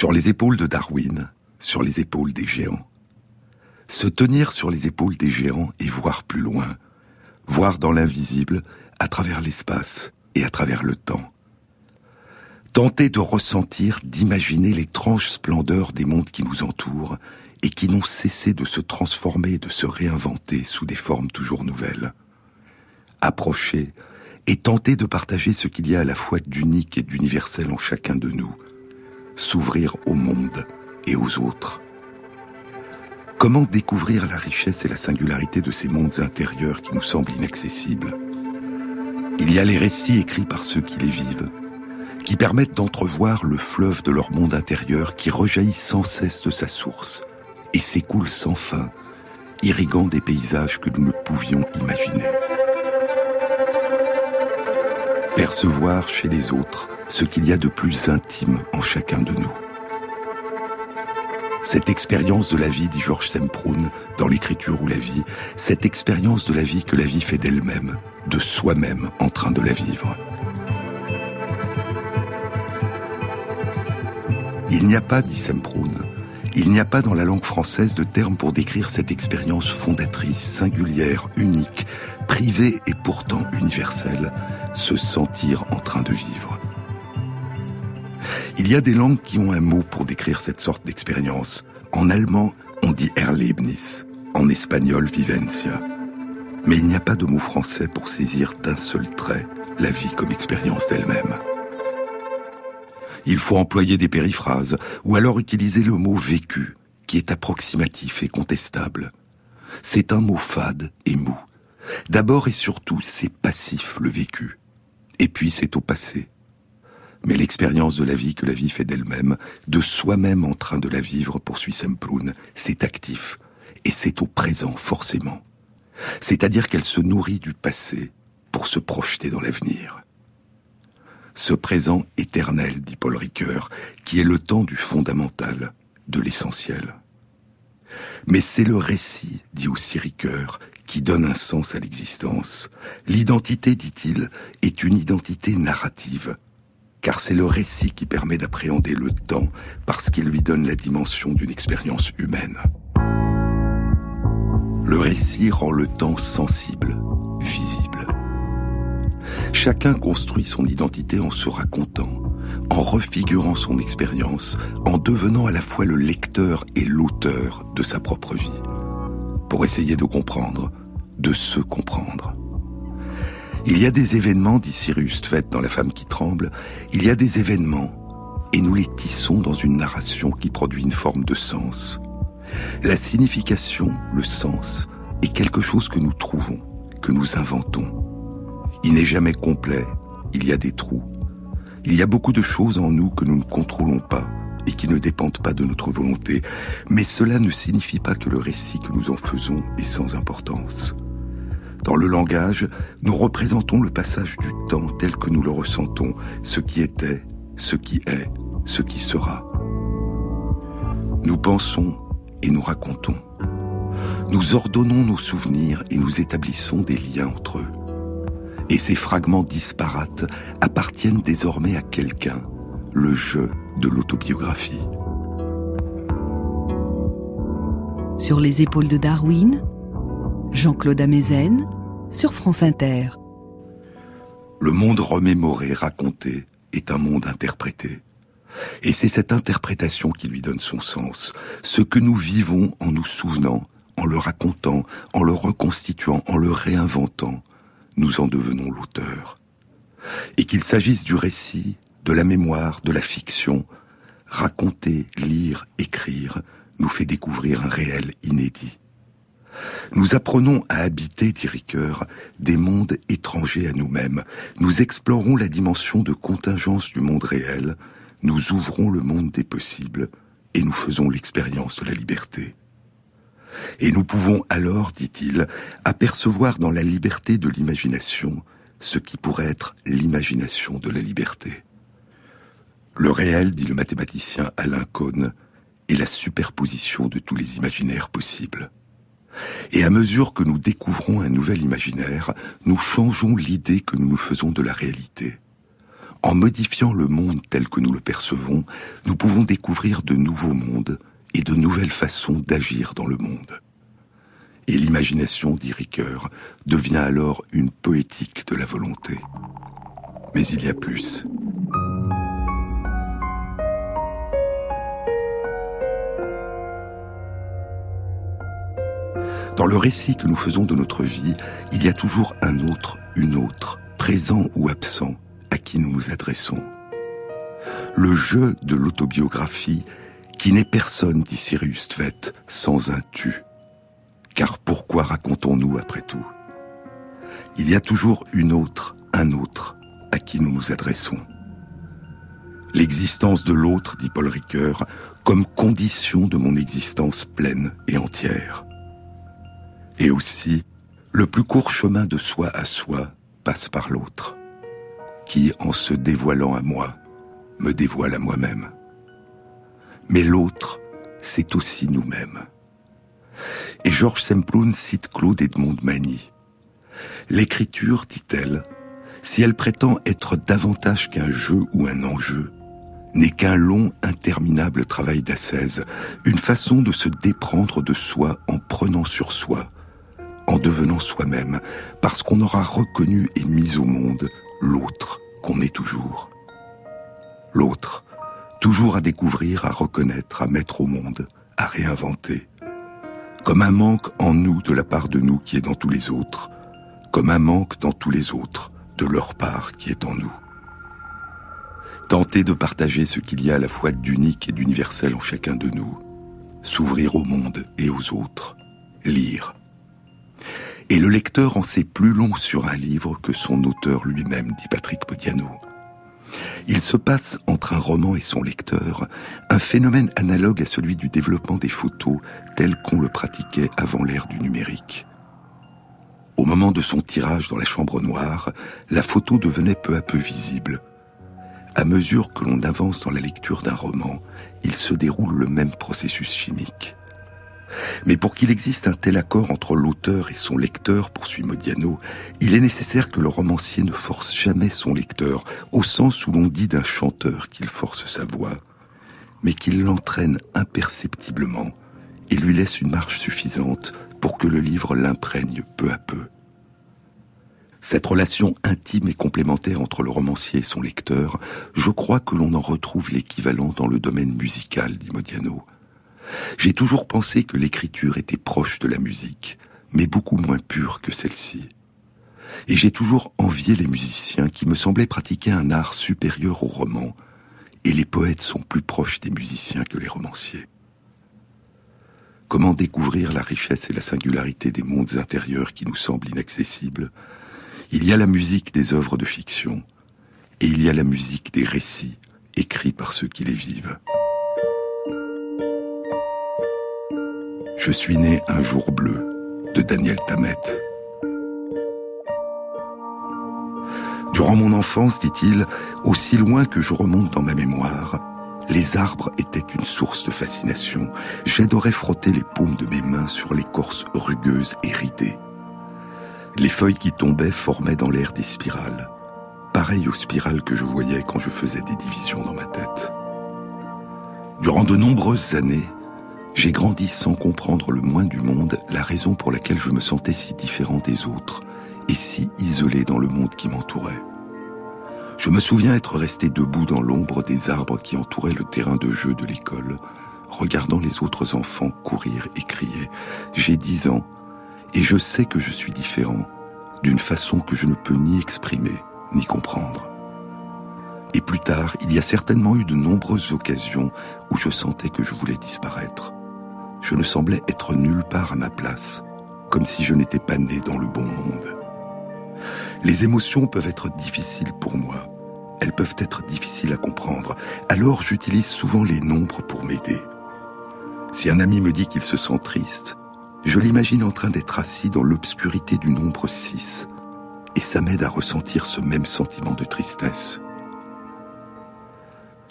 Sur les épaules de Darwin, sur les épaules des géants. Se tenir sur les épaules des géants et voir plus loin, voir dans l'invisible, à travers l'espace et à travers le temps. Tenter de ressentir, d'imaginer l'étrange splendeur des mondes qui nous entourent et qui n'ont cessé de se transformer, de se réinventer sous des formes toujours nouvelles. Approcher, et tenter de partager ce qu'il y a à la fois d'unique et d'universel en chacun de nous, s'ouvrir au monde et aux autres. Comment découvrir la richesse et la singularité de ces mondes intérieurs qui nous semblent inaccessibles? Il y a les récits écrits par ceux qui les vivent, qui permettent d'entrevoir le fleuve de leur monde intérieur qui rejaillit sans cesse de sa source et s'écoule sans fin, irriguant des paysages que nous ne pouvions imaginer percevoir chez les autres ce qu'il y a de plus intime en chacun de nous. Cette expérience de la vie, dit Georges Semproun dans l'écriture ou la vie, cette expérience de la vie que la vie fait d'elle-même, de soi-même en train de la vivre. Il n'y a pas, dit Semproun, il n'y a pas dans la langue française de terme pour décrire cette expérience fondatrice, singulière, unique, privée et pourtant universelle, se sentir en train de vivre. Il y a des langues qui ont un mot pour décrire cette sorte d'expérience. En allemand, on dit Erlebnis, en espagnol vivencia. Mais il n'y a pas de mot français pour saisir d'un seul trait la vie comme expérience d'elle-même. Il faut employer des périphrases, ou alors utiliser le mot vécu, qui est approximatif et contestable. C'est un mot fade et mou. D'abord et surtout, c'est passif le vécu. Et puis c'est au passé. Mais l'expérience de la vie que la vie fait d'elle-même, de soi-même en train de la vivre, poursuit Semplun, c'est actif. Et c'est au présent, forcément. C'est-à-dire qu'elle se nourrit du passé pour se projeter dans l'avenir. Ce présent éternel, dit Paul Ricoeur, qui est le temps du fondamental, de l'essentiel. Mais c'est le récit, dit aussi Ricoeur, qui donne un sens à l'existence. L'identité, dit-il, est une identité narrative, car c'est le récit qui permet d'appréhender le temps parce qu'il lui donne la dimension d'une expérience humaine. Le récit rend le temps sensible, visible. Chacun construit son identité en se racontant, en refigurant son expérience, en devenant à la fois le lecteur et l'auteur de sa propre vie, pour essayer de comprendre, de se comprendre. Il y a des événements, dit Cyrus Tvet dans La femme qui tremble, il y a des événements, et nous les tissons dans une narration qui produit une forme de sens. La signification, le sens, est quelque chose que nous trouvons, que nous inventons. Il n'est jamais complet, il y a des trous. Il y a beaucoup de choses en nous que nous ne contrôlons pas et qui ne dépendent pas de notre volonté, mais cela ne signifie pas que le récit que nous en faisons est sans importance. Dans le langage, nous représentons le passage du temps tel que nous le ressentons, ce qui était, ce qui est, ce qui sera. Nous pensons et nous racontons. Nous ordonnons nos souvenirs et nous établissons des liens entre eux. Et ces fragments disparates appartiennent désormais à quelqu'un, le jeu de l'autobiographie. Sur les épaules de Darwin, Jean-Claude Amezen sur France Inter. Le monde remémoré, raconté, est un monde interprété. Et c'est cette interprétation qui lui donne son sens. Ce que nous vivons en nous souvenant, en le racontant, en le reconstituant, en le réinventant, nous en devenons l'auteur. Et qu'il s'agisse du récit, de la mémoire, de la fiction, raconter, lire, écrire, nous fait découvrir un réel inédit. Nous apprenons à habiter, dit Ricoeur, des mondes étrangers à nous-mêmes. Nous explorons la dimension de contingence du monde réel. Nous ouvrons le monde des possibles et nous faisons l'expérience de la liberté. Et nous pouvons alors, dit-il, apercevoir dans la liberté de l'imagination ce qui pourrait être l'imagination de la liberté. Le réel, dit le mathématicien Alain Cohn, est la superposition de tous les imaginaires possibles. Et à mesure que nous découvrons un nouvel imaginaire, nous changeons l'idée que nous nous faisons de la réalité. En modifiant le monde tel que nous le percevons, nous pouvons découvrir de nouveaux mondes et de nouvelles façons d'agir dans le monde. Et l'imagination, dit Ricoeur, devient alors une poétique de la volonté. Mais il y a plus. Dans le récit que nous faisons de notre vie, il y a toujours un autre, une autre, présent ou absent, à qui nous nous adressons. Le jeu de l'autobiographie, qui n'est personne, dit Sirius Tvet, sans un tu. Car pourquoi racontons-nous après tout? Il y a toujours une autre, un autre, à qui nous nous adressons. L'existence de l'autre, dit Paul Ricoeur, comme condition de mon existence pleine et entière. Et aussi, le plus court chemin de soi à soi passe par l'autre, qui, en se dévoilant à moi, me dévoile à moi-même. Mais l'autre, c'est aussi nous-mêmes. Et Georges Semplun cite Claude Edmond Magny. L'écriture, dit-elle, si elle prétend être davantage qu'un jeu ou un enjeu, n'est qu'un long, interminable travail d'ascèse, une façon de se déprendre de soi en prenant sur soi, en devenant soi-même, parce qu'on aura reconnu et mis au monde l'autre qu'on est toujours. L'autre, toujours à découvrir, à reconnaître, à mettre au monde, à réinventer. Comme un manque en nous de la part de nous qui est dans tous les autres, comme un manque dans tous les autres de leur part qui est en nous. Tenter de partager ce qu'il y a à la fois d'unique et d'universel en chacun de nous, s'ouvrir au monde et aux autres, lire, et le lecteur en sait plus long sur un livre que son auteur lui-même, dit Patrick Podiano. Il se passe entre un roman et son lecteur un phénomène analogue à celui du développement des photos tel qu'on le pratiquait avant l'ère du numérique. Au moment de son tirage dans la chambre noire, la photo devenait peu à peu visible. À mesure que l'on avance dans la lecture d'un roman, il se déroule le même processus chimique. Mais pour qu'il existe un tel accord entre l'auteur et son lecteur, poursuit Modiano, il est nécessaire que le romancier ne force jamais son lecteur, au sens où l'on dit d'un chanteur qu'il force sa voix, mais qu'il l'entraîne imperceptiblement et lui laisse une marge suffisante pour que le livre l'imprègne peu à peu. Cette relation intime et complémentaire entre le romancier et son lecteur, je crois que l'on en retrouve l'équivalent dans le domaine musical, dit Modiano. J'ai toujours pensé que l'écriture était proche de la musique, mais beaucoup moins pure que celle-ci. Et j'ai toujours envié les musiciens qui me semblaient pratiquer un art supérieur au roman, et les poètes sont plus proches des musiciens que les romanciers. Comment découvrir la richesse et la singularité des mondes intérieurs qui nous semblent inaccessibles? Il y a la musique des œuvres de fiction, et il y a la musique des récits écrits par ceux qui les vivent. Je suis né un jour bleu de Daniel Tammet. Durant mon enfance, dit-il, aussi loin que je remonte dans ma mémoire, les arbres étaient une source de fascination. J'adorais frotter les paumes de mes mains sur l'écorce rugueuse et ridée. Les feuilles qui tombaient formaient dans l'air des spirales, pareilles aux spirales que je voyais quand je faisais des divisions dans ma tête. Durant de nombreuses années, j'ai grandi sans comprendre le moins du monde la raison pour laquelle je me sentais si différent des autres et si isolé dans le monde qui m'entourait. Je me souviens être resté debout dans l'ombre des arbres qui entouraient le terrain de jeu de l'école, regardant les autres enfants courir et crier. J'ai dix ans et je sais que je suis différent d'une façon que je ne peux ni exprimer ni comprendre. Et plus tard, il y a certainement eu de nombreuses occasions où je sentais que je voulais disparaître je ne semblais être nulle part à ma place, comme si je n'étais pas né dans le bon monde. Les émotions peuvent être difficiles pour moi, elles peuvent être difficiles à comprendre, alors j'utilise souvent les nombres pour m'aider. Si un ami me dit qu'il se sent triste, je l'imagine en train d'être assis dans l'obscurité du nombre 6, et ça m'aide à ressentir ce même sentiment de tristesse.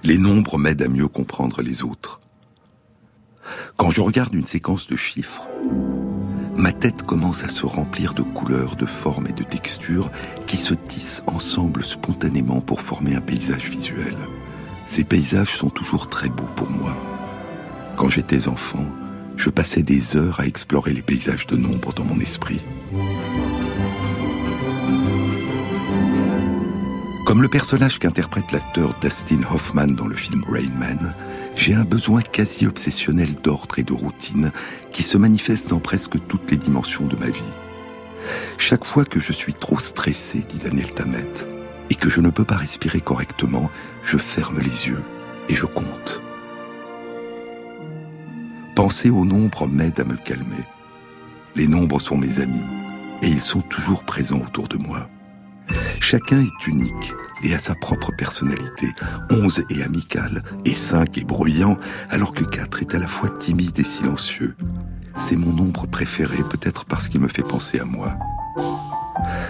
Les nombres m'aident à mieux comprendre les autres. Quand je regarde une séquence de chiffres, ma tête commence à se remplir de couleurs, de formes et de textures qui se tissent ensemble spontanément pour former un paysage visuel. Ces paysages sont toujours très beaux pour moi. Quand j'étais enfant, je passais des heures à explorer les paysages de nombre dans mon esprit. Comme le personnage qu'interprète l'acteur Dustin Hoffman dans le film Rain Man, j'ai un besoin quasi obsessionnel d'ordre et de routine qui se manifeste dans presque toutes les dimensions de ma vie. Chaque fois que je suis trop stressé, dit Daniel Tammet, et que je ne peux pas respirer correctement, je ferme les yeux et je compte. Penser au nombre m'aide à me calmer. Les nombres sont mes amis et ils sont toujours présents autour de moi. Chacun est unique et a sa propre personnalité. Onze est amical et cinq est bruyant, alors que quatre est à la fois timide et silencieux. C'est mon nombre préféré, peut-être parce qu'il me fait penser à moi.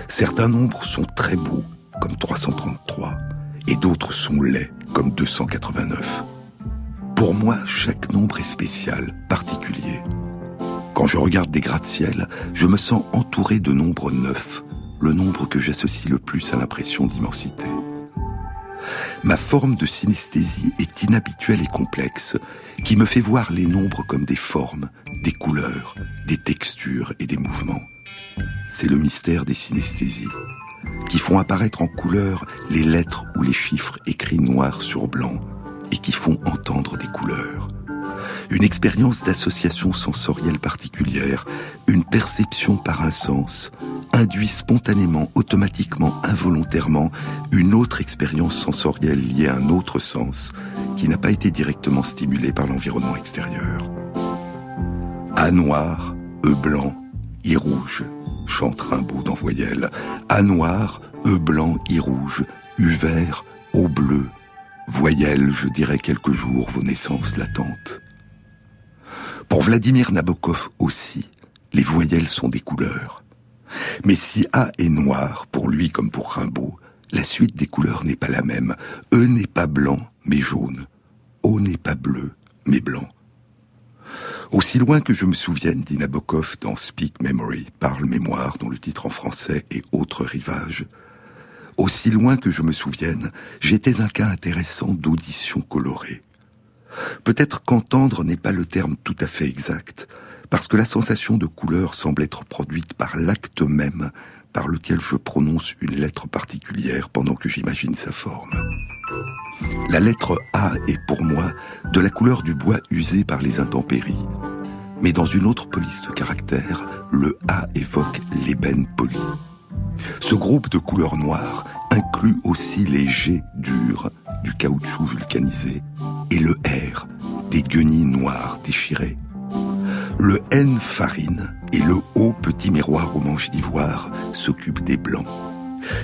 Certains nombres sont très beaux, comme 333, et d'autres sont laids, comme 289. Pour moi, chaque nombre est spécial, particulier. Quand je regarde des gratte-ciel, je me sens entouré de nombres neufs, le nombre que j'associe le plus à l'impression d'immensité. Ma forme de synesthésie est inhabituelle et complexe, qui me fait voir les nombres comme des formes, des couleurs, des textures et des mouvements. C'est le mystère des synesthésies, qui font apparaître en couleur les lettres ou les chiffres écrits noir sur blanc, et qui font entendre des couleurs une expérience d'association sensorielle particulière, une perception par un sens, induit spontanément, automatiquement, involontairement, une autre expérience sensorielle liée à un autre sens, qui n'a pas été directement stimulée par l'environnement extérieur. A noir, E blanc, I rouge, chante Rimbaud dans Voyelle. A noir, E blanc, I rouge, U vert, O bleu, voyelle, je dirais quelques jours vos naissances latentes. Pour Vladimir Nabokov aussi, les voyelles sont des couleurs. Mais si A est noir, pour lui comme pour Rimbaud, la suite des couleurs n'est pas la même. E n'est pas blanc, mais jaune. O n'est pas bleu, mais blanc. Aussi loin que je me souvienne, dit Nabokov dans Speak Memory, Parle mémoire, dont le titre en français est Autre rivage, aussi loin que je me souvienne, j'étais un cas intéressant d'audition colorée. Peut-être qu'entendre n'est pas le terme tout à fait exact, parce que la sensation de couleur semble être produite par l'acte même par lequel je prononce une lettre particulière pendant que j'imagine sa forme. La lettre A est pour moi de la couleur du bois usé par les intempéries. Mais dans une autre police de caractère, le A évoque l'ébène poli. Ce groupe de couleurs noires inclut aussi les G durs du caoutchouc vulcanisé et le R des guenilles noires déchirées. Le N farine et le O petit miroir au manche d'ivoire s'occupent des blancs.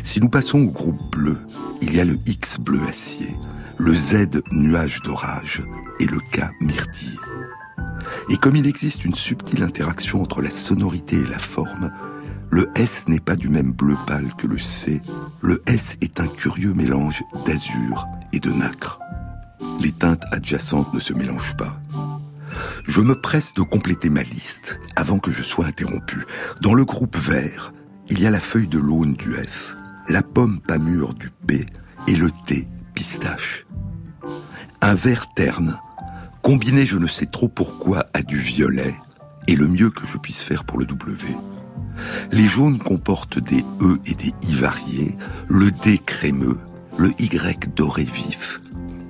Si nous passons au groupe bleu, il y a le X bleu acier, le Z nuage d'orage et le K myrtille. Et comme il existe une subtile interaction entre la sonorité et la forme, le S n'est pas du même bleu pâle que le C. Le S est un curieux mélange d'azur et de nacre. Les teintes adjacentes ne se mélangent pas. Je me presse de compléter ma liste avant que je sois interrompu. Dans le groupe vert, il y a la feuille de l'aune du F, la pomme pas mûre du P et le T pistache. Un vert terne, combiné je ne sais trop pourquoi à du violet, est le mieux que je puisse faire pour le W. Les jaunes comportent des E et des I variés, le D crémeux, le Y doré vif,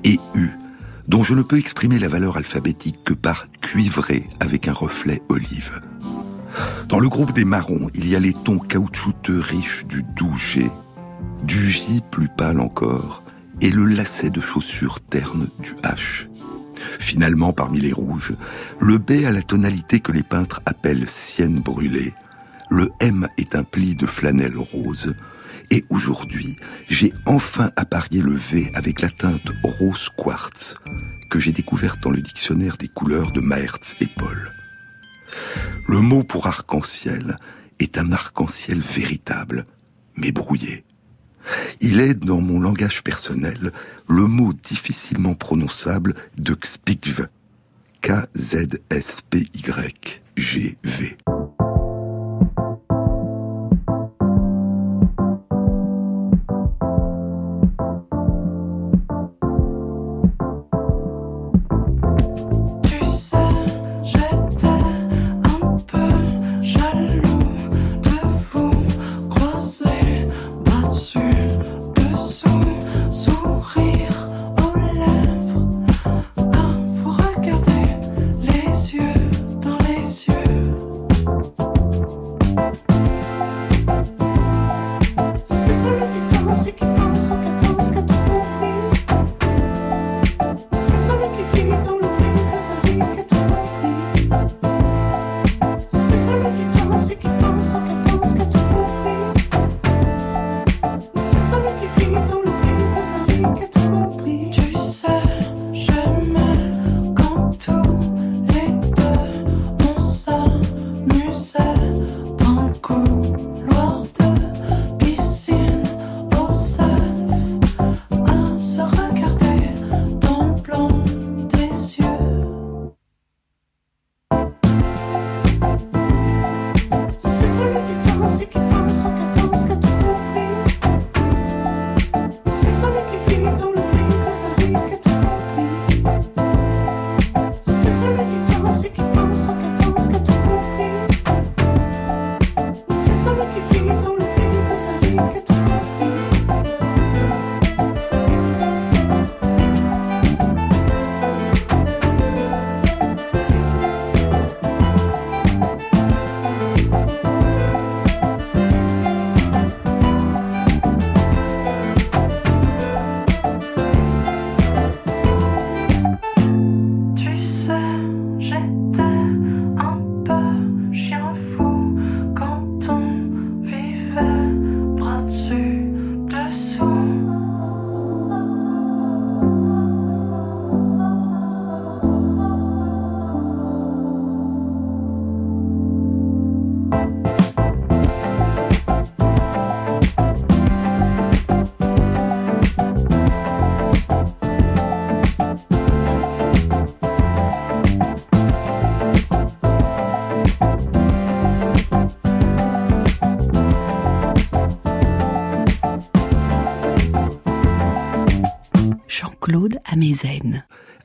et U, dont je ne peux exprimer la valeur alphabétique que par cuivré avec un reflet olive. Dans le groupe des marrons, il y a les tons caoutchouteux riches du doux G, du J plus pâle encore, et le lacet de chaussures terne du H. Finalement, parmi les rouges, le B a la tonalité que les peintres appellent sienne brûlée, le M est un pli de flanelle rose. Et aujourd'hui, j'ai enfin apparié le V avec la teinte rose quartz que j'ai découverte dans le dictionnaire des couleurs de Maertz et Paul. Le mot pour arc-en-ciel est un arc-en-ciel véritable, mais brouillé. Il est, dans mon langage personnel, le mot difficilement prononçable de Kspikv. K-Z-S-P-Y-G-V.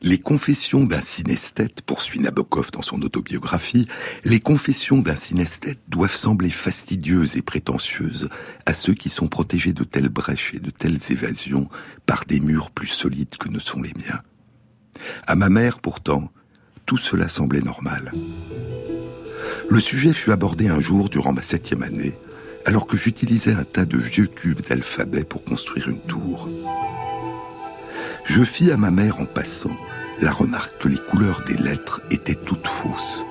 Les confessions d'un synesthète, poursuit Nabokov dans son autobiographie, les confessions d'un synesthète doivent sembler fastidieuses et prétentieuses à ceux qui sont protégés de telles brèches et de telles évasions par des murs plus solides que ne sont les miens. À ma mère, pourtant, tout cela semblait normal. Le sujet fut abordé un jour durant ma septième année, alors que j'utilisais un tas de vieux cubes d'alphabet pour construire une tour. Je fis à ma mère en passant la remarque que les couleurs des lettres étaient toutes fausses.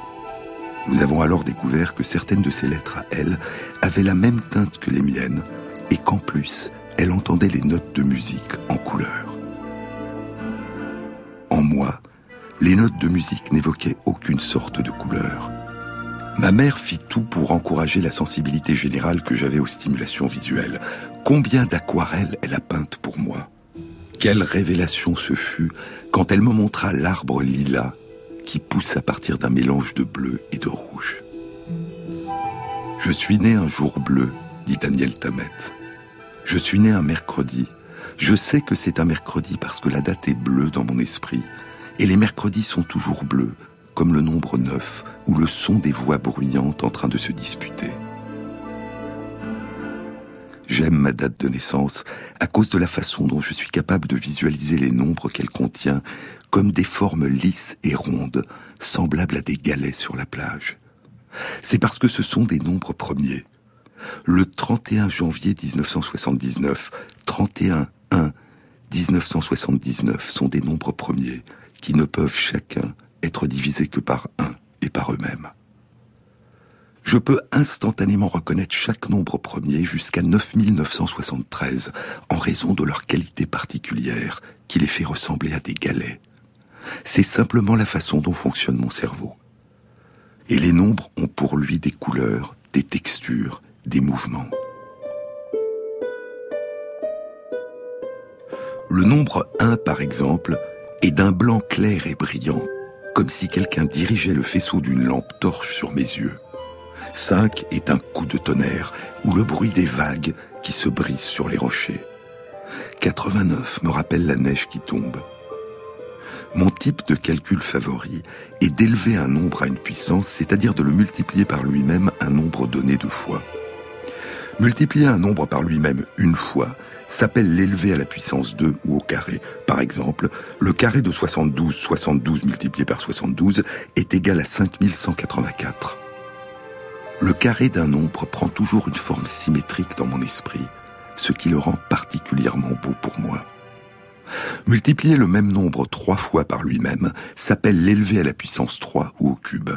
Nous avons alors découvert que certaines de ces lettres à elle avaient la même teinte que les miennes et qu'en plus, elle entendait les notes de musique en couleur. En moi, les notes de musique n'évoquaient aucune sorte de couleur. Ma mère fit tout pour encourager la sensibilité générale que j'avais aux stimulations visuelles. Combien d'aquarelles elle a peintes pour moi quelle révélation ce fut quand elle me montra l'arbre lilas qui pousse à partir d'un mélange de bleu et de rouge. Je suis né un jour bleu, dit Daniel Tamet. Je suis né un mercredi. Je sais que c'est un mercredi parce que la date est bleue dans mon esprit. Et les mercredis sont toujours bleus, comme le nombre 9 ou le son des voix bruyantes en train de se disputer. J'aime ma date de naissance à cause de la façon dont je suis capable de visualiser les nombres qu'elle contient comme des formes lisses et rondes, semblables à des galets sur la plage. C'est parce que ce sont des nombres premiers. Le 31 janvier 1979, 31 1 1979 sont des nombres premiers qui ne peuvent chacun être divisés que par un et par eux-mêmes je peux instantanément reconnaître chaque nombre premier jusqu'à 9973 en raison de leur qualité particulière qui les fait ressembler à des galets. C'est simplement la façon dont fonctionne mon cerveau. Et les nombres ont pour lui des couleurs, des textures, des mouvements. Le nombre 1, par exemple, est d'un blanc clair et brillant, comme si quelqu'un dirigeait le faisceau d'une lampe torche sur mes yeux. 5 est un coup de tonnerre ou le bruit des vagues qui se brisent sur les rochers. 89 me rappelle la neige qui tombe. Mon type de calcul favori est d'élever un nombre à une puissance, c'est-à-dire de le multiplier par lui-même un nombre donné deux fois. Multiplier un nombre par lui-même une fois s'appelle l'élever à la puissance 2 ou au carré. Par exemple, le carré de 72, 72 multiplié par 72 est égal à 5184. Le carré d'un nombre prend toujours une forme symétrique dans mon esprit, ce qui le rend particulièrement beau pour moi. Multiplier le même nombre trois fois par lui-même s'appelle l'élever à la puissance 3 ou au cube.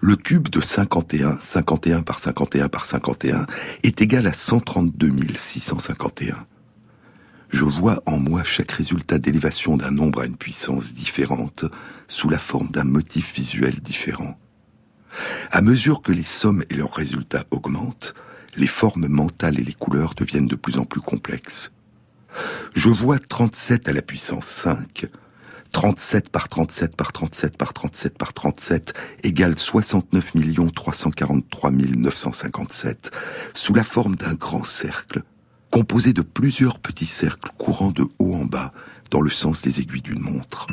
Le cube de 51, 51 par 51 par 51, est égal à 132 651. Je vois en moi chaque résultat d'élévation d'un nombre à une puissance différente sous la forme d'un motif visuel différent. À mesure que les sommes et leurs résultats augmentent, les formes mentales et les couleurs deviennent de plus en plus complexes. Je vois 37 à la puissance 5, 37 par 37 par 37 par 37 par 37 égale 69 343 957 sous la forme d'un grand cercle composé de plusieurs petits cercles courant de haut en bas dans le sens des aiguilles d'une montre.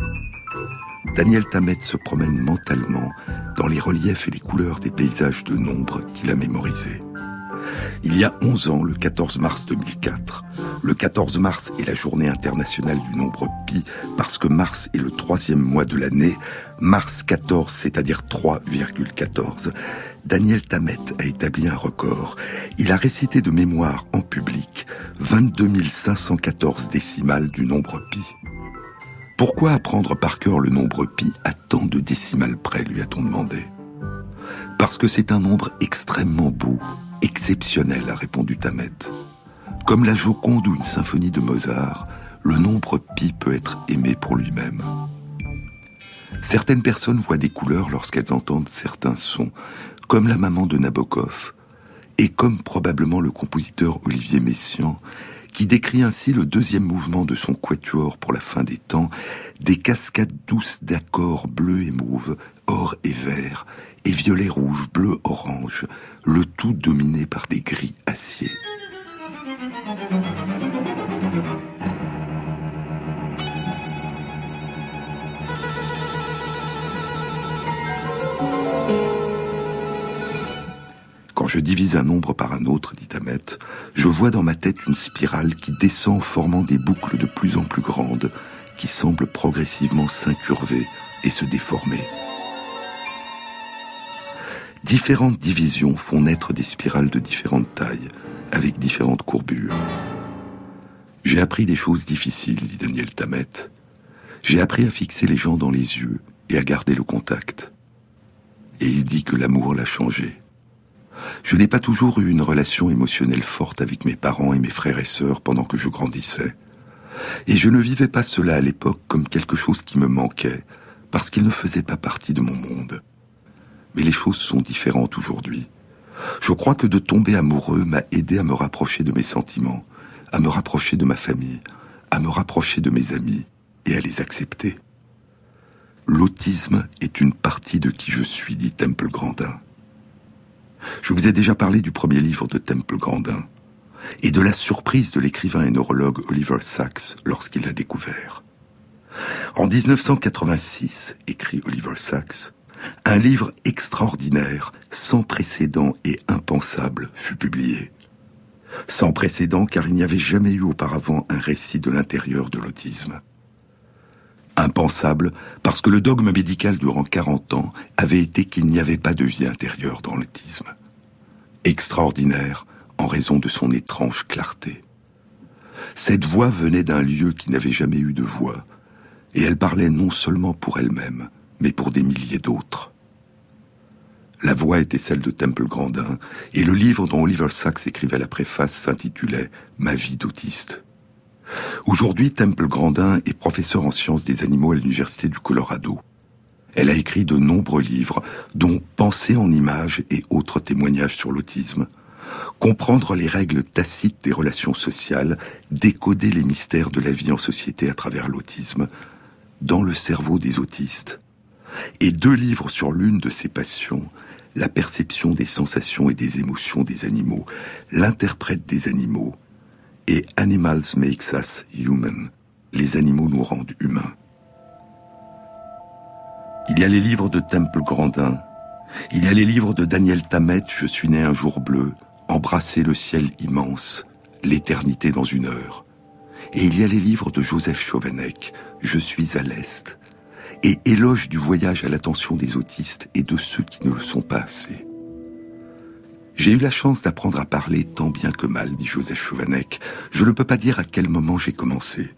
Daniel Tammet se promène mentalement dans les reliefs et les couleurs des paysages de nombre qu'il a mémorisés. Il y a 11 ans, le 14 mars 2004, le 14 mars est la journée internationale du nombre pi parce que mars est le troisième mois de l'année, mars 14, c'est-à-dire 3,14. Daniel Tammet a établi un record. Il a récité de mémoire en public 22 514 décimales du nombre pi. Pourquoi apprendre par cœur le nombre pi à tant de décimales près, lui a-t-on demandé. Parce que c'est un nombre extrêmement beau, exceptionnel, a répondu Tammet. Comme la Joconde ou une symphonie de Mozart, le nombre pi peut être aimé pour lui-même. Certaines personnes voient des couleurs lorsqu'elles entendent certains sons, comme la maman de Nabokov, et comme probablement le compositeur Olivier Messiaen, qui décrit ainsi le deuxième mouvement de son quatuor pour la fin des temps, des cascades douces d'accords bleus et mauves, or et vert, et violet rouge, bleu orange, le tout dominé par des gris acier. Quand je divise un nombre par un autre, dit Ahmet, je vois dans ma tête une spirale qui descend formant des boucles de plus en plus grandes, qui semblent progressivement s'incurver et se déformer. Différentes divisions font naître des spirales de différentes tailles, avec différentes courbures. J'ai appris des choses difficiles, dit Daniel Tammet. J'ai appris à fixer les gens dans les yeux et à garder le contact. Et il dit que l'amour l'a changé. Je n'ai pas toujours eu une relation émotionnelle forte avec mes parents et mes frères et sœurs pendant que je grandissais. Et je ne vivais pas cela à l'époque comme quelque chose qui me manquait, parce qu'il ne faisait pas partie de mon monde. Mais les choses sont différentes aujourd'hui. Je crois que de tomber amoureux m'a aidé à me rapprocher de mes sentiments, à me rapprocher de ma famille, à me rapprocher de mes amis et à les accepter. L'autisme est une partie de qui je suis, dit Temple Grandin. Je vous ai déjà parlé du premier livre de Temple Grandin et de la surprise de l'écrivain et neurologue Oliver Sacks lorsqu'il l'a découvert. En 1986, écrit Oliver Sacks, un livre extraordinaire, sans précédent et impensable fut publié. Sans précédent car il n'y avait jamais eu auparavant un récit de l'intérieur de l'autisme. Impensable parce que le dogme médical durant 40 ans avait été qu'il n'y avait pas de vie intérieure dans l'autisme. Extraordinaire en raison de son étrange clarté. Cette voix venait d'un lieu qui n'avait jamais eu de voix, et elle parlait non seulement pour elle-même, mais pour des milliers d'autres. La voix était celle de Temple Grandin, et le livre dont Oliver Sacks écrivait la préface s'intitulait Ma vie d'autiste. Aujourd'hui, Temple Grandin est professeur en sciences des animaux à l'Université du Colorado. Elle a écrit de nombreux livres, dont Pensée en images et autres témoignages sur l'autisme, comprendre les règles tacites des relations sociales, décoder les mystères de la vie en société à travers l'autisme, dans le cerveau des autistes, et deux livres sur l'une de ces passions, la perception des sensations et des émotions des animaux, l'interprète des animaux, et Animals Makes Us Human, les animaux nous rendent humains. Il y a les livres de Temple Grandin, il y a les livres de Daniel Tammet, Je suis né un jour bleu, Embrasser le ciel immense, L'éternité dans une heure. Et il y a les livres de Joseph Chauvanec, Je suis à l'Est, et éloge du voyage à l'attention des autistes et de ceux qui ne le sont pas assez. J'ai eu la chance d'apprendre à parler tant bien que mal, dit Joseph Chauvanec. Je ne peux pas dire à quel moment j'ai commencé.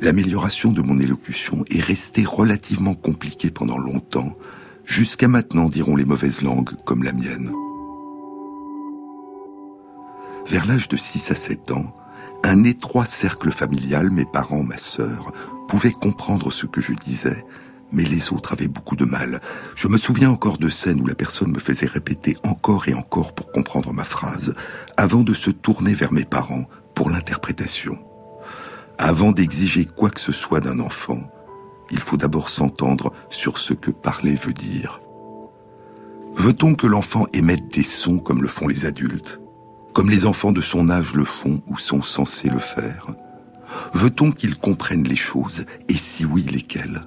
L'amélioration de mon élocution est restée relativement compliquée pendant longtemps, jusqu'à maintenant, diront les mauvaises langues comme la mienne. Vers l'âge de 6 à 7 ans, un étroit cercle familial, mes parents, ma sœur, pouvaient comprendre ce que je disais, mais les autres avaient beaucoup de mal. Je me souviens encore de scènes où la personne me faisait répéter encore et encore pour comprendre ma phrase, avant de se tourner vers mes parents pour l'interprétation. Avant d'exiger quoi que ce soit d'un enfant, il faut d'abord s'entendre sur ce que parler veut dire. Veut-on que l'enfant émette des sons comme le font les adultes, comme les enfants de son âge le font ou sont censés le faire? Veut-on qu'il comprenne les choses, et si oui, lesquelles?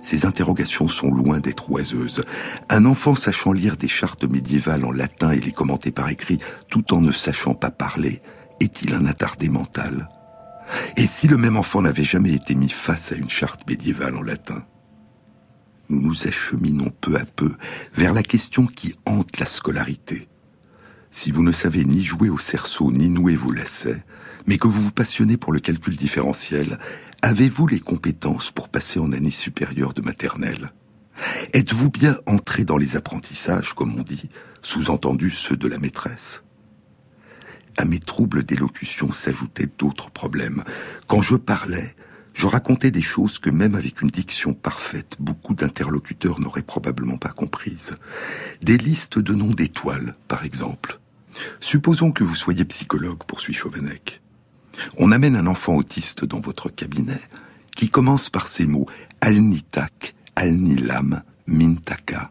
Ces interrogations sont loin d'être oiseuses. Un enfant sachant lire des chartes médiévales en latin et les commenter par écrit tout en ne sachant pas parler, est-il un attardé mental? Et si le même enfant n'avait jamais été mis face à une charte médiévale en latin? Nous nous acheminons peu à peu vers la question qui hante la scolarité. Si vous ne savez ni jouer au cerceau ni nouer vos lacets, mais que vous vous passionnez pour le calcul différentiel, avez-vous les compétences pour passer en année supérieure de maternelle? Êtes-vous bien entré dans les apprentissages, comme on dit, sous-entendu ceux de la maîtresse? À mes troubles d'élocution s'ajoutaient d'autres problèmes. Quand je parlais, je racontais des choses que même avec une diction parfaite, beaucoup d'interlocuteurs n'auraient probablement pas comprises. Des listes de noms d'étoiles, par exemple. Supposons que vous soyez psychologue, poursuit Chauvenec. On amène un enfant autiste dans votre cabinet qui commence par ces mots alnitak, alnilam, mintaka.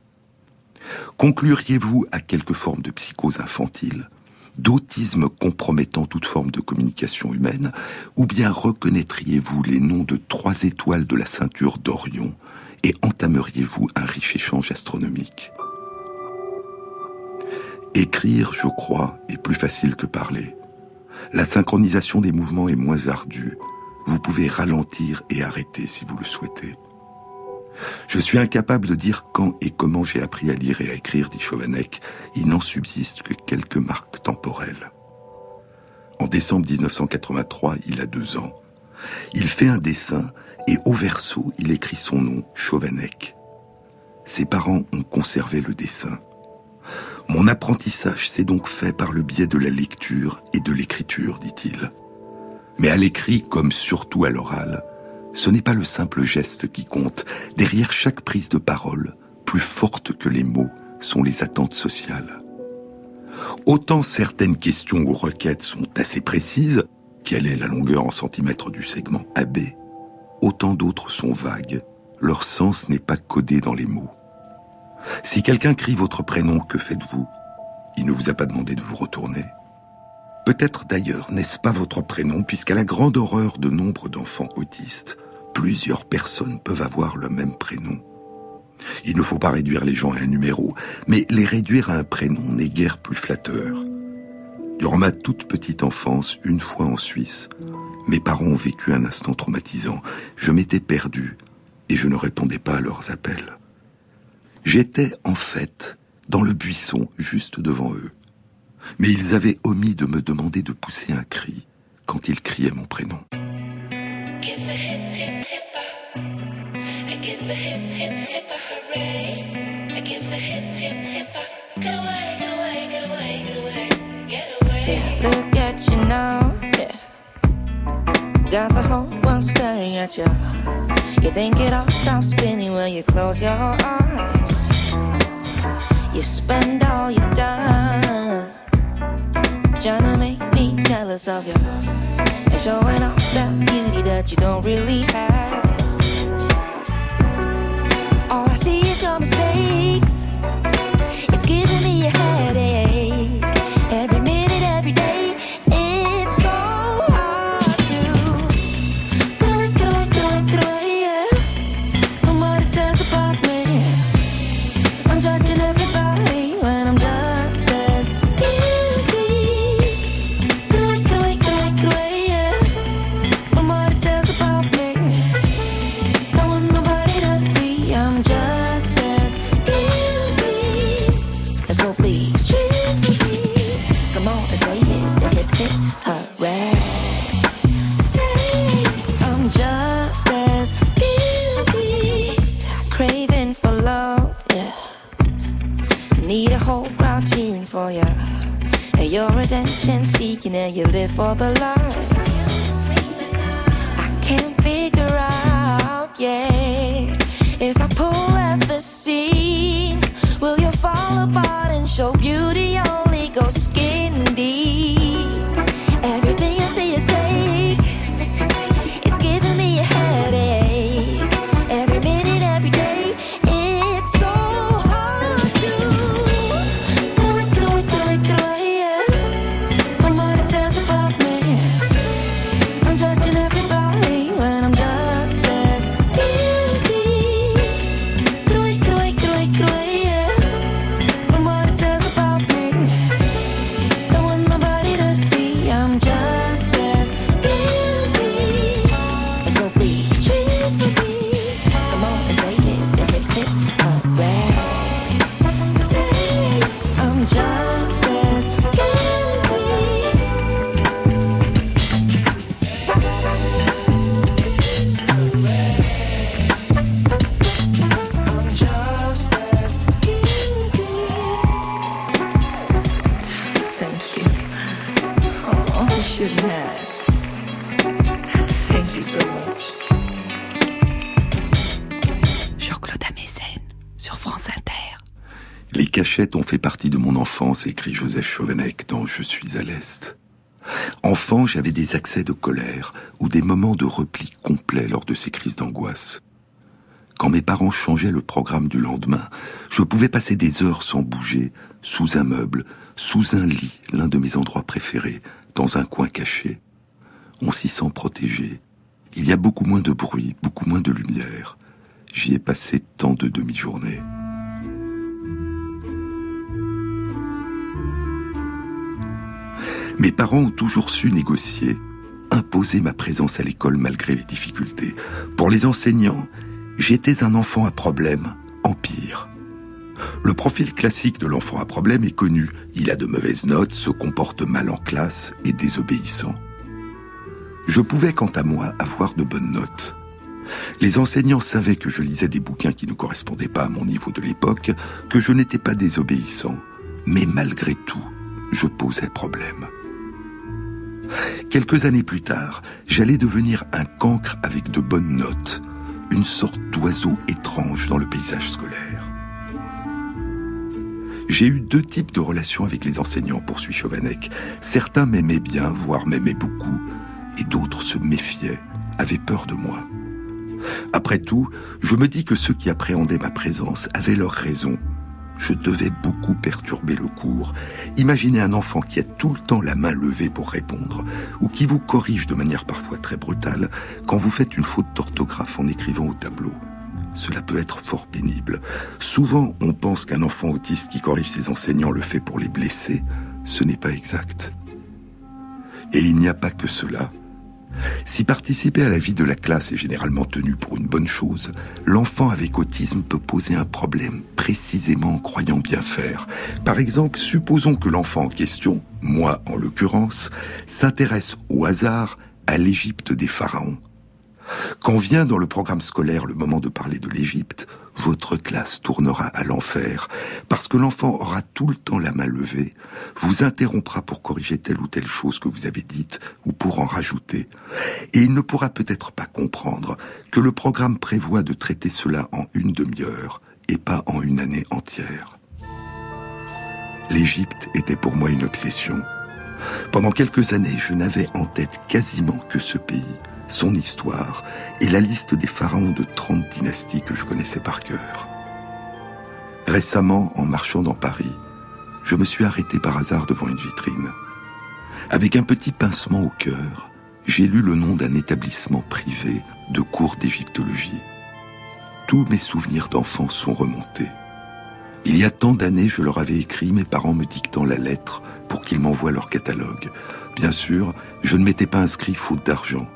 Concluriez-vous à quelque forme de psychose infantile, d'autisme compromettant toute forme de communication humaine, ou bien reconnaîtriez-vous les noms de trois étoiles de la ceinture d'Orion et entameriez-vous un riche échange astronomique? Écrire, je crois, est plus facile que parler. La synchronisation des mouvements est moins ardue. Vous pouvez ralentir et arrêter si vous le souhaitez. Je suis incapable de dire quand et comment j'ai appris à lire et à écrire, dit Chauvanec. Il n'en subsiste que quelques marques temporelles. En décembre 1983, il a deux ans. Il fait un dessin et au verso, il écrit son nom, Chauvanec. Ses parents ont conservé le dessin. Mon apprentissage s'est donc fait par le biais de la lecture et de l'écriture, dit-il. Mais à l'écrit, comme surtout à l'oral, ce n'est pas le simple geste qui compte. Derrière chaque prise de parole, plus forte que les mots, sont les attentes sociales. Autant certaines questions ou requêtes sont assez précises, quelle est la longueur en centimètres du segment AB, autant d'autres sont vagues, leur sens n'est pas codé dans les mots. Si quelqu'un crie votre prénom, que faites-vous? Il ne vous a pas demandé de vous retourner? Peut-être d'ailleurs n'est-ce pas votre prénom, puisqu'à la grande horreur de nombre d'enfants autistes, plusieurs personnes peuvent avoir le même prénom. Il ne faut pas réduire les gens à un numéro, mais les réduire à un prénom n'est guère plus flatteur. Durant ma toute petite enfance, une fois en Suisse, mes parents ont vécu un instant traumatisant. Je m'étais perdu et je ne répondais pas à leurs appels. J'étais en fait dans le buisson juste devant eux. Mais ils avaient omis de me demander de pousser un cri quand ils criaient mon prénom. Got the whole world staring at you. You think it all stops spinning when you close your eyes. You spend all your time trying to make me jealous of you and showing off that beauty that you don't really have. Écrit Joseph Chauvenec dans Je suis à l'Est. Enfant, j'avais des accès de colère ou des moments de repli complet lors de ces crises d'angoisse. Quand mes parents changeaient le programme du lendemain, je pouvais passer des heures sans bouger, sous un meuble, sous un lit, l'un de mes endroits préférés, dans un coin caché. On s'y sent protégé. Il y a beaucoup moins de bruit, beaucoup moins de lumière. J'y ai passé tant de demi-journées. Mes parents ont toujours su négocier, imposer ma présence à l'école malgré les difficultés. Pour les enseignants, j'étais un enfant à problème, en pire. Le profil classique de l'enfant à problème est connu. Il a de mauvaises notes, se comporte mal en classe et désobéissant. Je pouvais, quant à moi, avoir de bonnes notes. Les enseignants savaient que je lisais des bouquins qui ne correspondaient pas à mon niveau de l'époque, que je n'étais pas désobéissant, mais malgré tout, je posais problème. Quelques années plus tard, j'allais devenir un cancre avec de bonnes notes, une sorte d'oiseau étrange dans le paysage scolaire. J'ai eu deux types de relations avec les enseignants, poursuit Chauvanec. Certains m'aimaient bien, voire m'aimaient beaucoup, et d'autres se méfiaient, avaient peur de moi. Après tout, je me dis que ceux qui appréhendaient ma présence avaient leurs raisons, je devais beaucoup perturber le cours. Imaginez un enfant qui a tout le temps la main levée pour répondre, ou qui vous corrige de manière parfois très brutale quand vous faites une faute d'orthographe en écrivant au tableau. Cela peut être fort pénible. Souvent, on pense qu'un enfant autiste qui corrige ses enseignants le fait pour les blesser. Ce n'est pas exact. Et il n'y a pas que cela. Si participer à la vie de la classe est généralement tenu pour une bonne chose, l'enfant avec autisme peut poser un problème précisément en croyant bien faire. Par exemple, supposons que l'enfant en question, moi en l'occurrence, s'intéresse au hasard à l'Égypte des pharaons. Quand vient dans le programme scolaire le moment de parler de l'Égypte, votre classe tournera à l'enfer, parce que l'enfant aura tout le temps la main levée, vous interrompra pour corriger telle ou telle chose que vous avez dite, ou pour en rajouter, et il ne pourra peut-être pas comprendre que le programme prévoit de traiter cela en une demi-heure, et pas en une année entière. L'Égypte était pour moi une obsession. Pendant quelques années, je n'avais en tête quasiment que ce pays, son histoire et la liste des pharaons de 30 dynasties que je connaissais par cœur. Récemment, en marchant dans Paris, je me suis arrêté par hasard devant une vitrine. Avec un petit pincement au cœur, j'ai lu le nom d'un établissement privé de cours d'égyptologie. Tous mes souvenirs d'enfance sont remontés. Il y a tant d'années, je leur avais écrit, mes parents me dictant la lettre pour qu'ils m'envoient leur catalogue. Bien sûr, je ne m'étais pas inscrit faute d'argent.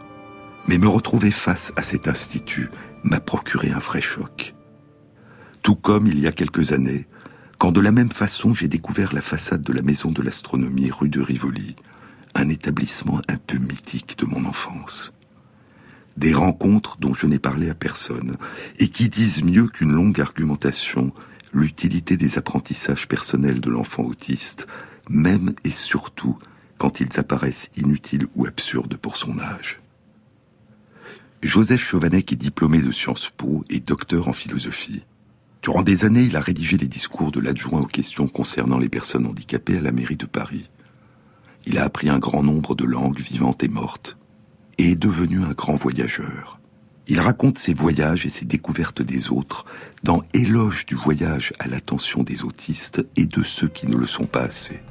Mais me retrouver face à cet institut m'a procuré un vrai choc. Tout comme il y a quelques années, quand de la même façon j'ai découvert la façade de la maison de l'astronomie rue de Rivoli, un établissement un peu mythique de mon enfance. Des rencontres dont je n'ai parlé à personne et qui disent mieux qu'une longue argumentation l'utilité des apprentissages personnels de l'enfant autiste, même et surtout quand ils apparaissent inutiles ou absurdes pour son âge. Joseph Chauvanec est diplômé de Sciences Po et docteur en philosophie. Durant des années, il a rédigé les discours de l'adjoint aux questions concernant les personnes handicapées à la mairie de Paris. Il a appris un grand nombre de langues vivantes et mortes et est devenu un grand voyageur. Il raconte ses voyages et ses découvertes des autres dans Éloge du voyage à l'attention des autistes et de ceux qui ne le sont pas assez.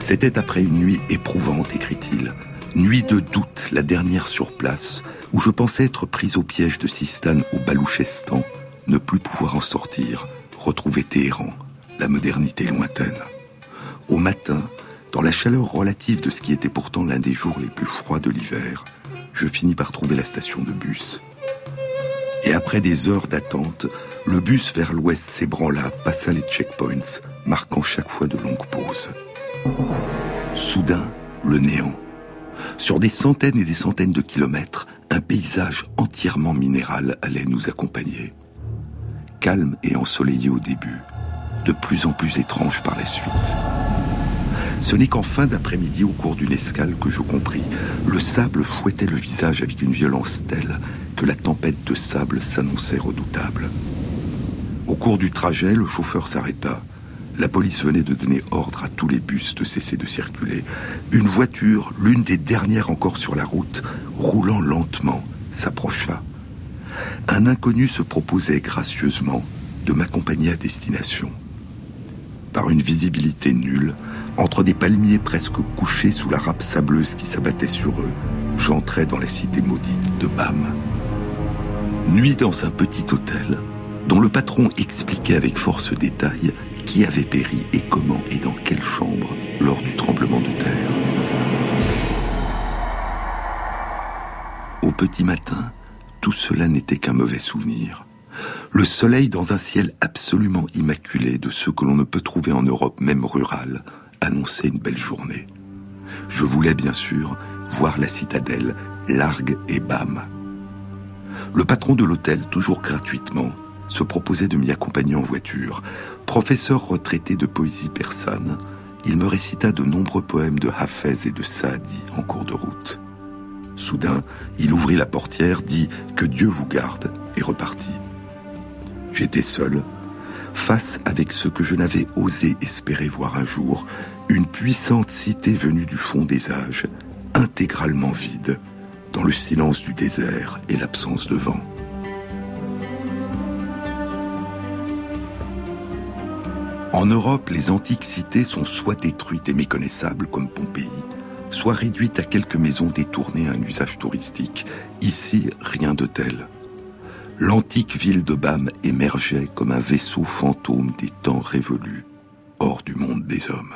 C'était après une nuit éprouvante, écrit-il, Nuit de doute, la dernière sur place, où je pensais être prise au piège de Sistane au Balouchestan, ne plus pouvoir en sortir, retrouver Téhéran, la modernité lointaine. Au matin, dans la chaleur relative de ce qui était pourtant l'un des jours les plus froids de l'hiver, je finis par trouver la station de bus. Et après des heures d'attente, le bus vers l'ouest s'ébranla, passa les checkpoints, marquant chaque fois de longues pauses. Soudain, le néant. Sur des centaines et des centaines de kilomètres, un paysage entièrement minéral allait nous accompagner. Calme et ensoleillé au début, de plus en plus étrange par la suite. Ce n'est qu'en fin d'après-midi, au cours d'une escale, que je compris. Le sable fouettait le visage avec une violence telle que la tempête de sable s'annonçait redoutable. Au cours du trajet, le chauffeur s'arrêta. La police venait de donner ordre à tous les bus de cesser de circuler. Une voiture, l'une des dernières encore sur la route, roulant lentement, s'approcha. Un inconnu se proposait gracieusement de m'accompagner à destination. Par une visibilité nulle, entre des palmiers presque couchés sous la râpe sableuse qui s'abattait sur eux, j'entrais dans la cité maudite de Bam. Nuit dans un petit hôtel, dont le patron expliquait avec force détail qui avait péri et comment et dans quelle chambre lors du tremblement de terre. Au petit matin, tout cela n'était qu'un mauvais souvenir. Le soleil dans un ciel absolument immaculé de ceux que l'on ne peut trouver en Europe même rurale annonçait une belle journée. Je voulais bien sûr voir la citadelle, largue et bam. Le patron de l'hôtel, toujours gratuitement, se proposait de m'y accompagner en voiture. Professeur retraité de poésie persane, il me récita de nombreux poèmes de Hafez et de Saadi en cours de route. Soudain, il ouvrit la portière, dit Que Dieu vous garde et repartit. J'étais seul, face avec ce que je n'avais osé espérer voir un jour, une puissante cité venue du fond des âges, intégralement vide, dans le silence du désert et l'absence de vent. En Europe, les antiques cités sont soit détruites et méconnaissables comme Pompéi, soit réduites à quelques maisons détournées à un usage touristique. Ici, rien de tel. L'antique ville de Bam émergeait comme un vaisseau fantôme des temps révolus, hors du monde des hommes.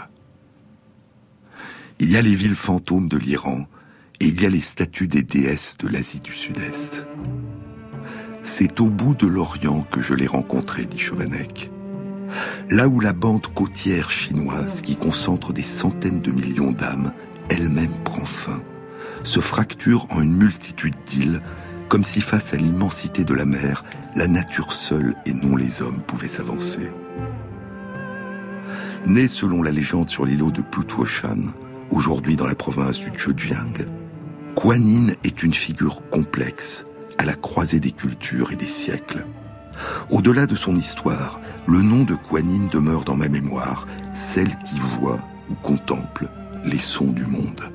Il y a les villes fantômes de l'Iran et il y a les statues des déesses de l'Asie du Sud-Est. C'est au bout de l'Orient que je l'ai rencontré, dit Chauvanec. Là où la bande côtière chinoise, qui concentre des centaines de millions d'âmes, elle-même prend fin, se fracture en une multitude d'îles, comme si face à l'immensité de la mer, la nature seule et non les hommes pouvaient s'avancer. Né selon la légende sur l'îlot de Putuoshan, aujourd'hui dans la province du Zhejiang, Kuan est une figure complexe, à la croisée des cultures et des siècles. Au-delà de son histoire, le nom de Kuan demeure dans ma mémoire, celle qui voit ou contemple les sons du monde.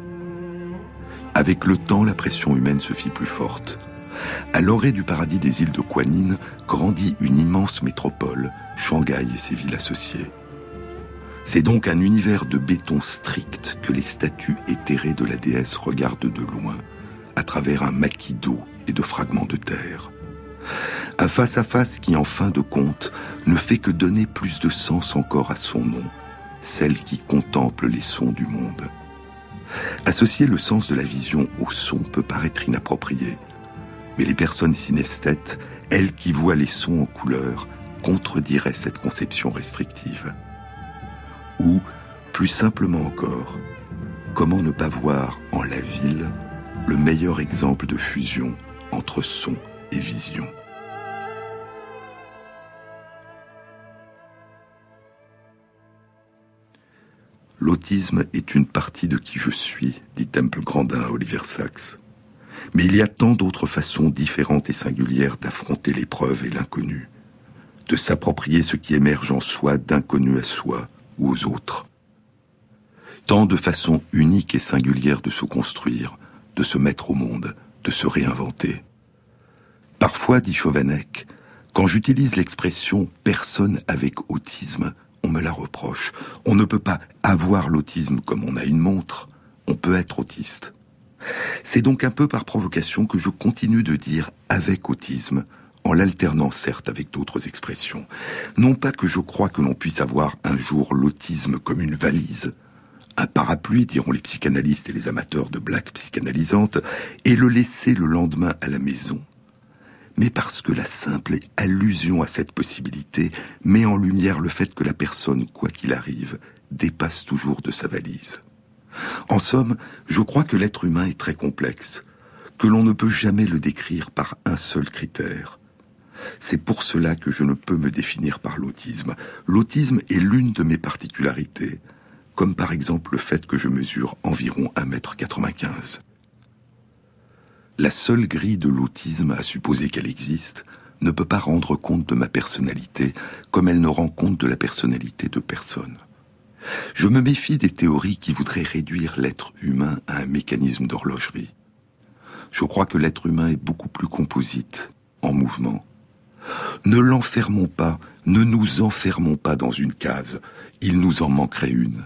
Avec le temps, la pression humaine se fit plus forte. À l'orée du paradis des îles de Kuan grandit une immense métropole, Shanghai et ses villes associées. C'est donc un univers de béton strict que les statues éthérées de la déesse regardent de loin, à travers un maquis d'eau et de fragments de terre. Un face-à-face qui, en fin de compte, ne fait que donner plus de sens encore à son nom, celle qui contemple les sons du monde. Associer le sens de la vision au son peut paraître inapproprié, mais les personnes synesthètes, elles qui voient les sons en couleur, contrediraient cette conception restrictive. Ou, plus simplement encore, comment ne pas voir en la ville le meilleur exemple de fusion entre son et vision? L'autisme est une partie de qui je suis, dit Temple Grandin à Oliver Sacks. Mais il y a tant d'autres façons différentes et singulières d'affronter l'épreuve et l'inconnu, de s'approprier ce qui émerge en soi d'inconnu à soi ou aux autres. Tant de façons uniques et singulières de se construire, de se mettre au monde, de se réinventer. Parfois, dit Chauvanec, quand j'utilise l'expression personne avec autisme, on me la reproche. On ne peut pas avoir l'autisme comme on a une montre. On peut être autiste. C'est donc un peu par provocation que je continue de dire avec autisme, en l'alternant certes avec d'autres expressions. Non pas que je crois que l'on puisse avoir un jour l'autisme comme une valise, un parapluie, diront les psychanalystes et les amateurs de blagues psychanalysantes, et le laisser le lendemain à la maison mais parce que la simple allusion à cette possibilité met en lumière le fait que la personne, quoi qu'il arrive, dépasse toujours de sa valise. En somme, je crois que l'être humain est très complexe, que l'on ne peut jamais le décrire par un seul critère. C'est pour cela que je ne peux me définir par l'autisme. L'autisme est l'une de mes particularités. comme par exemple le fait que je mesure environ 1m95. La seule grille de l'autisme, à supposer qu'elle existe, ne peut pas rendre compte de ma personnalité comme elle ne rend compte de la personnalité de personne. Je me méfie des théories qui voudraient réduire l'être humain à un mécanisme d'horlogerie. Je crois que l'être humain est beaucoup plus composite, en mouvement. Ne l'enfermons pas, ne nous enfermons pas dans une case, il nous en manquerait une.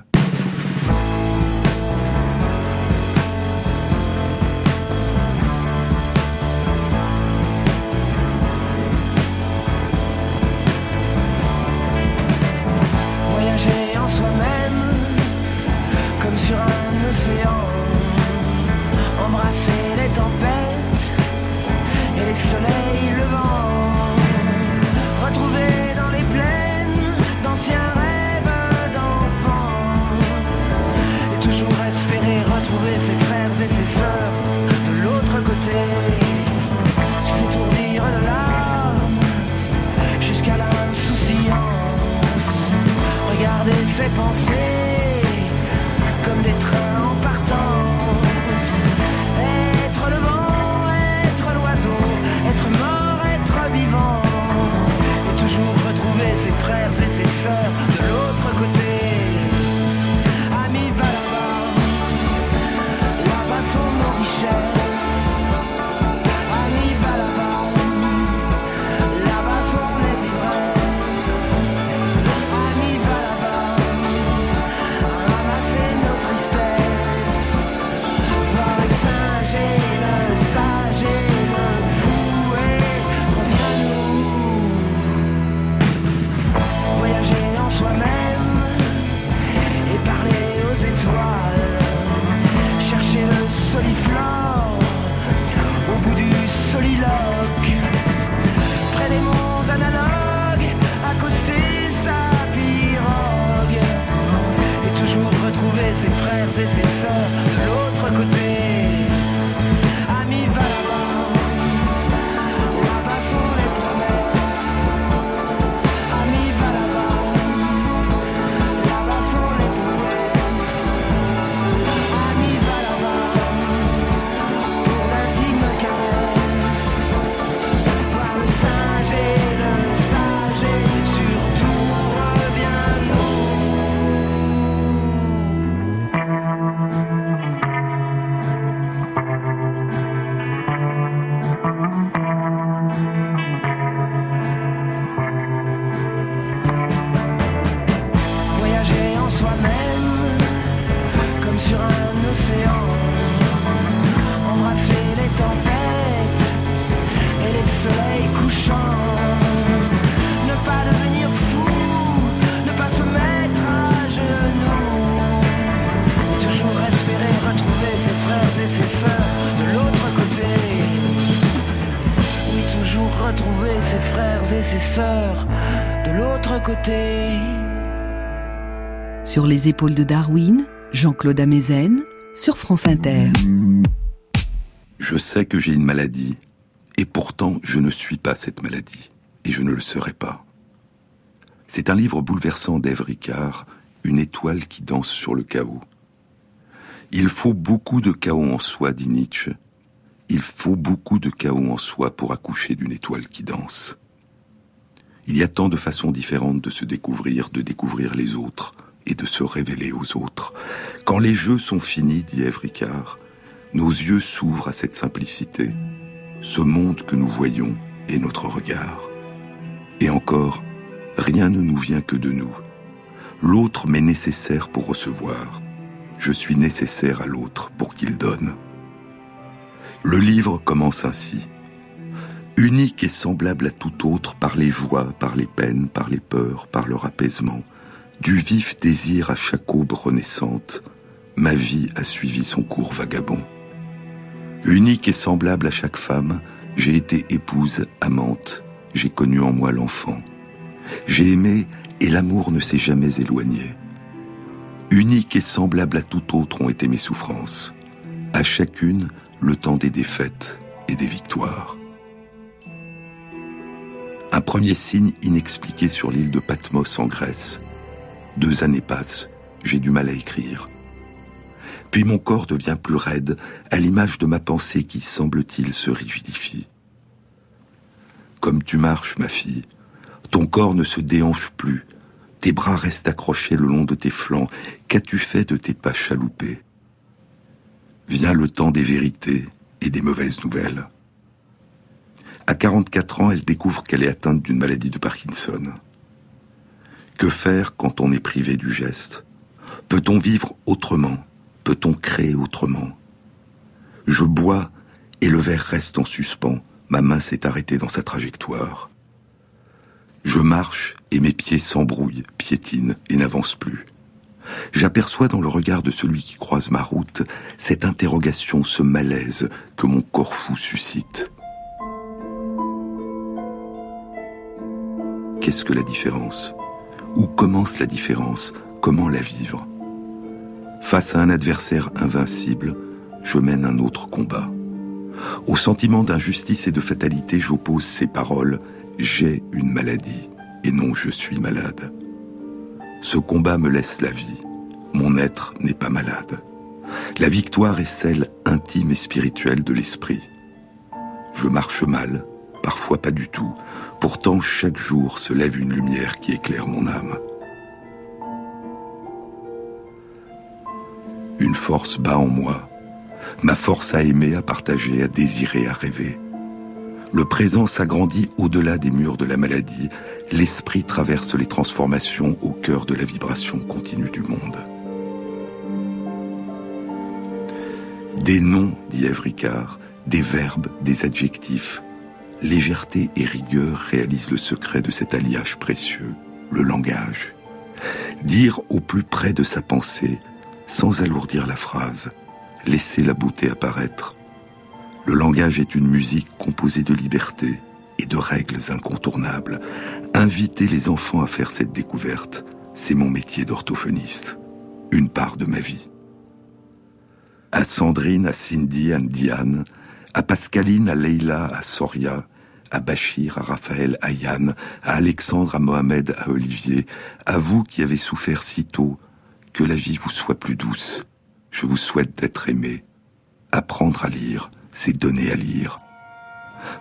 Sur les épaules de Darwin, Jean-Claude Amezen, sur France Inter. Je sais que j'ai une maladie, et pourtant je ne suis pas cette maladie, et je ne le serai pas. C'est un livre bouleversant d'Ève Ricard, Une étoile qui danse sur le chaos. Il faut beaucoup de chaos en soi, dit Nietzsche. Il faut beaucoup de chaos en soi pour accoucher d'une étoile qui danse. Il y a tant de façons différentes de se découvrir, de découvrir les autres, et de se révéler aux autres. Quand les jeux sont finis, dit Ève Ricard, nos yeux s'ouvrent à cette simplicité. Ce monde que nous voyons est notre regard. Et encore, rien ne nous vient que de nous. L'autre m'est nécessaire pour recevoir. Je suis nécessaire à l'autre pour qu'il donne. Le livre commence ainsi. Unique et semblable à tout autre par les joies, par les peines, par les peurs, par leur apaisement, du vif désir à chaque aube renaissante, ma vie a suivi son cours vagabond. Unique et semblable à chaque femme, j'ai été épouse, amante, j'ai connu en moi l'enfant. J'ai aimé et l'amour ne s'est jamais éloigné. Unique et semblable à tout autre ont été mes souffrances. À chacune, le temps des défaites et des victoires. Un premier signe inexpliqué sur l'île de Patmos en Grèce. Deux années passent, j'ai du mal à écrire. Puis mon corps devient plus raide à l'image de ma pensée qui, semble-t-il, se rigidifie. Comme tu marches, ma fille, ton corps ne se déhanche plus, tes bras restent accrochés le long de tes flancs, qu'as-tu fait de tes pas chaloupés? Vient le temps des vérités et des mauvaises nouvelles. À 44 ans, elle découvre qu'elle est atteinte d'une maladie de Parkinson. Que faire quand on est privé du geste? Peut-on vivre autrement? Peut-on créer autrement? Je bois et le verre reste en suspens. Ma main s'est arrêtée dans sa trajectoire. Je marche et mes pieds s'embrouillent, piétinent et n'avancent plus. J'aperçois dans le regard de celui qui croise ma route cette interrogation, ce malaise que mon corps fou suscite. Qu'est-ce que la différence? Où commence la différence? Comment la vivre? Face à un adversaire invincible, je mène un autre combat. Au sentiment d'injustice et de fatalité, j'oppose ces paroles J'ai une maladie et non je suis malade. Ce combat me laisse la vie. Mon être n'est pas malade. La victoire est celle intime et spirituelle de l'esprit. Je marche mal, parfois pas du tout. Pourtant, chaque jour se lève une lumière qui éclaire mon âme. Une force bat en moi, ma force à aimer, à partager, à désirer, à rêver. Le présent s'agrandit au-delà des murs de la maladie, l'esprit traverse les transformations au cœur de la vibration continue du monde. Des noms, dit Ève Ricard, des verbes, des adjectifs, légèreté et rigueur réalisent le secret de cet alliage précieux, le langage. Dire au plus près de sa pensée, sans alourdir la phrase, laisser la beauté apparaître. Le langage est une musique composée de liberté et de règles incontournables. Inviter les enfants à faire cette découverte, c'est mon métier d'orthophoniste, une part de ma vie. À Sandrine, à Cindy, à Diane, à Pascaline, à Leila, à Soria, à Bachir, à Raphaël, à Yann, à Alexandre, à Mohamed, à Olivier, à vous qui avez souffert si tôt, que la vie vous soit plus douce. Je vous souhaite d'être aimé. Apprendre à lire, c'est donner à lire.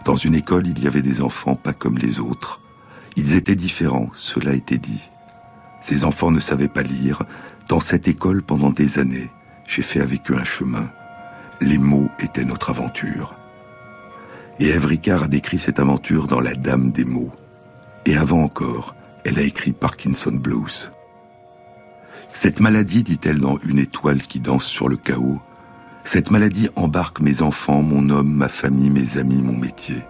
Dans une école, il y avait des enfants pas comme les autres. Ils étaient différents, cela était dit. Ces enfants ne savaient pas lire. Dans cette école, pendant des années, j'ai fait avec eux un chemin. Les mots étaient notre aventure. Et Ève Ricard a décrit cette aventure dans La Dame des mots. Et avant encore, elle a écrit Parkinson Blues. Cette maladie, dit-elle dans Une étoile qui danse sur le chaos, cette maladie embarque mes enfants, mon homme, ma famille, mes amis, mon métier.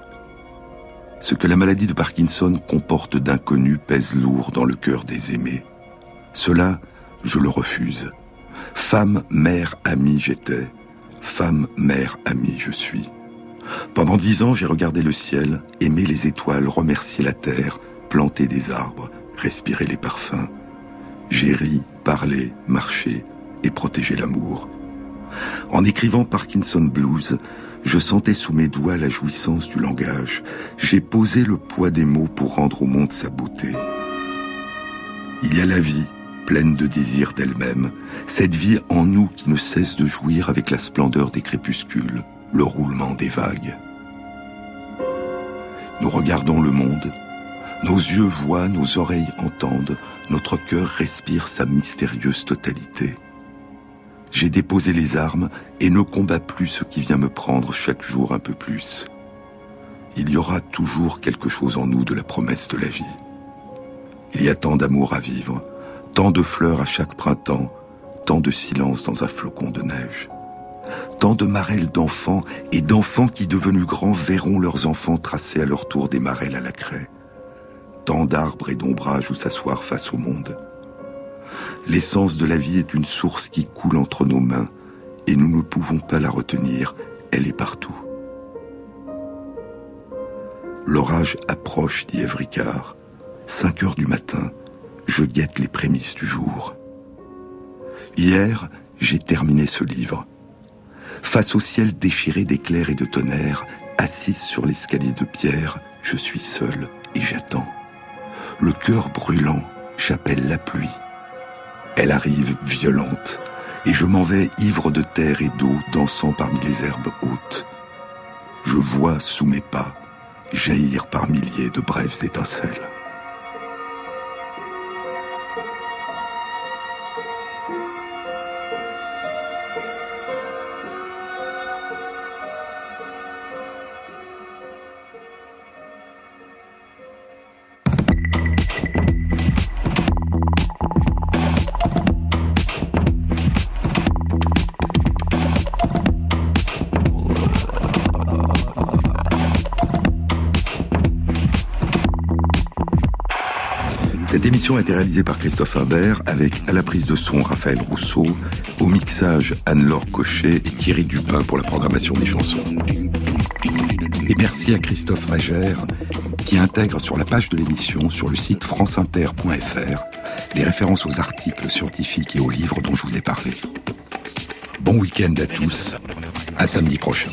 Ce que la maladie de Parkinson comporte d'inconnu pèse lourd dans le cœur des aimés. Cela, je le refuse. Femme, mère, amie j'étais. Femme, mère, amie je suis. Pendant dix ans, j'ai regardé le ciel, aimé les étoiles, remercié la terre, planté des arbres, respiré les parfums. J'ai ri, parlé, marché et protégé l'amour. En écrivant Parkinson Blues, je sentais sous mes doigts la jouissance du langage. J'ai posé le poids des mots pour rendre au monde sa beauté. Il y a la vie, pleine de désir d'elle-même, cette vie en nous qui ne cesse de jouir avec la splendeur des crépuscules, le roulement des vagues. Nous regardons le monde, nos yeux voient, nos oreilles entendent, notre cœur respire sa mystérieuse totalité. J'ai déposé les armes et ne combats plus ce qui vient me prendre chaque jour un peu plus. Il y aura toujours quelque chose en nous de la promesse de la vie. Il y a tant d'amour à vivre, tant de fleurs à chaque printemps, tant de silence dans un flocon de neige. Tant de marelles d'enfants et d'enfants qui, devenus grands, verront leurs enfants tracer à leur tour des marelles à la craie. Tant d'arbres et d'ombrages où s'asseoir face au monde. L'essence de la vie est une source qui coule entre nos mains et nous ne pouvons pas la retenir, elle est partout. L'orage approche, dit Ève Ricard. Cinq heures du matin, je guette les prémices du jour. Hier, j'ai terminé ce livre. Face au ciel déchiré d'éclairs et de tonnerres, assise sur l'escalier de pierre, je suis seul et j'attends. Le cœur brûlant, j'appelle la pluie. Elle arrive violente, et je m'en vais ivre de terre et d'eau, dansant parmi les herbes hautes. Je vois sous mes pas jaillir par milliers de brèves étincelles. A été réalisée par Christophe Imbert avec à la prise de son Raphaël Rousseau, au mixage Anne-Laure Cochet et Thierry Dupin pour la programmation des chansons. Et merci à Christophe Magère qui intègre sur la page de l'émission sur le site franceinter.fr les références aux articles scientifiques et aux livres dont je vous ai parlé. Bon week-end à tous, à samedi prochain.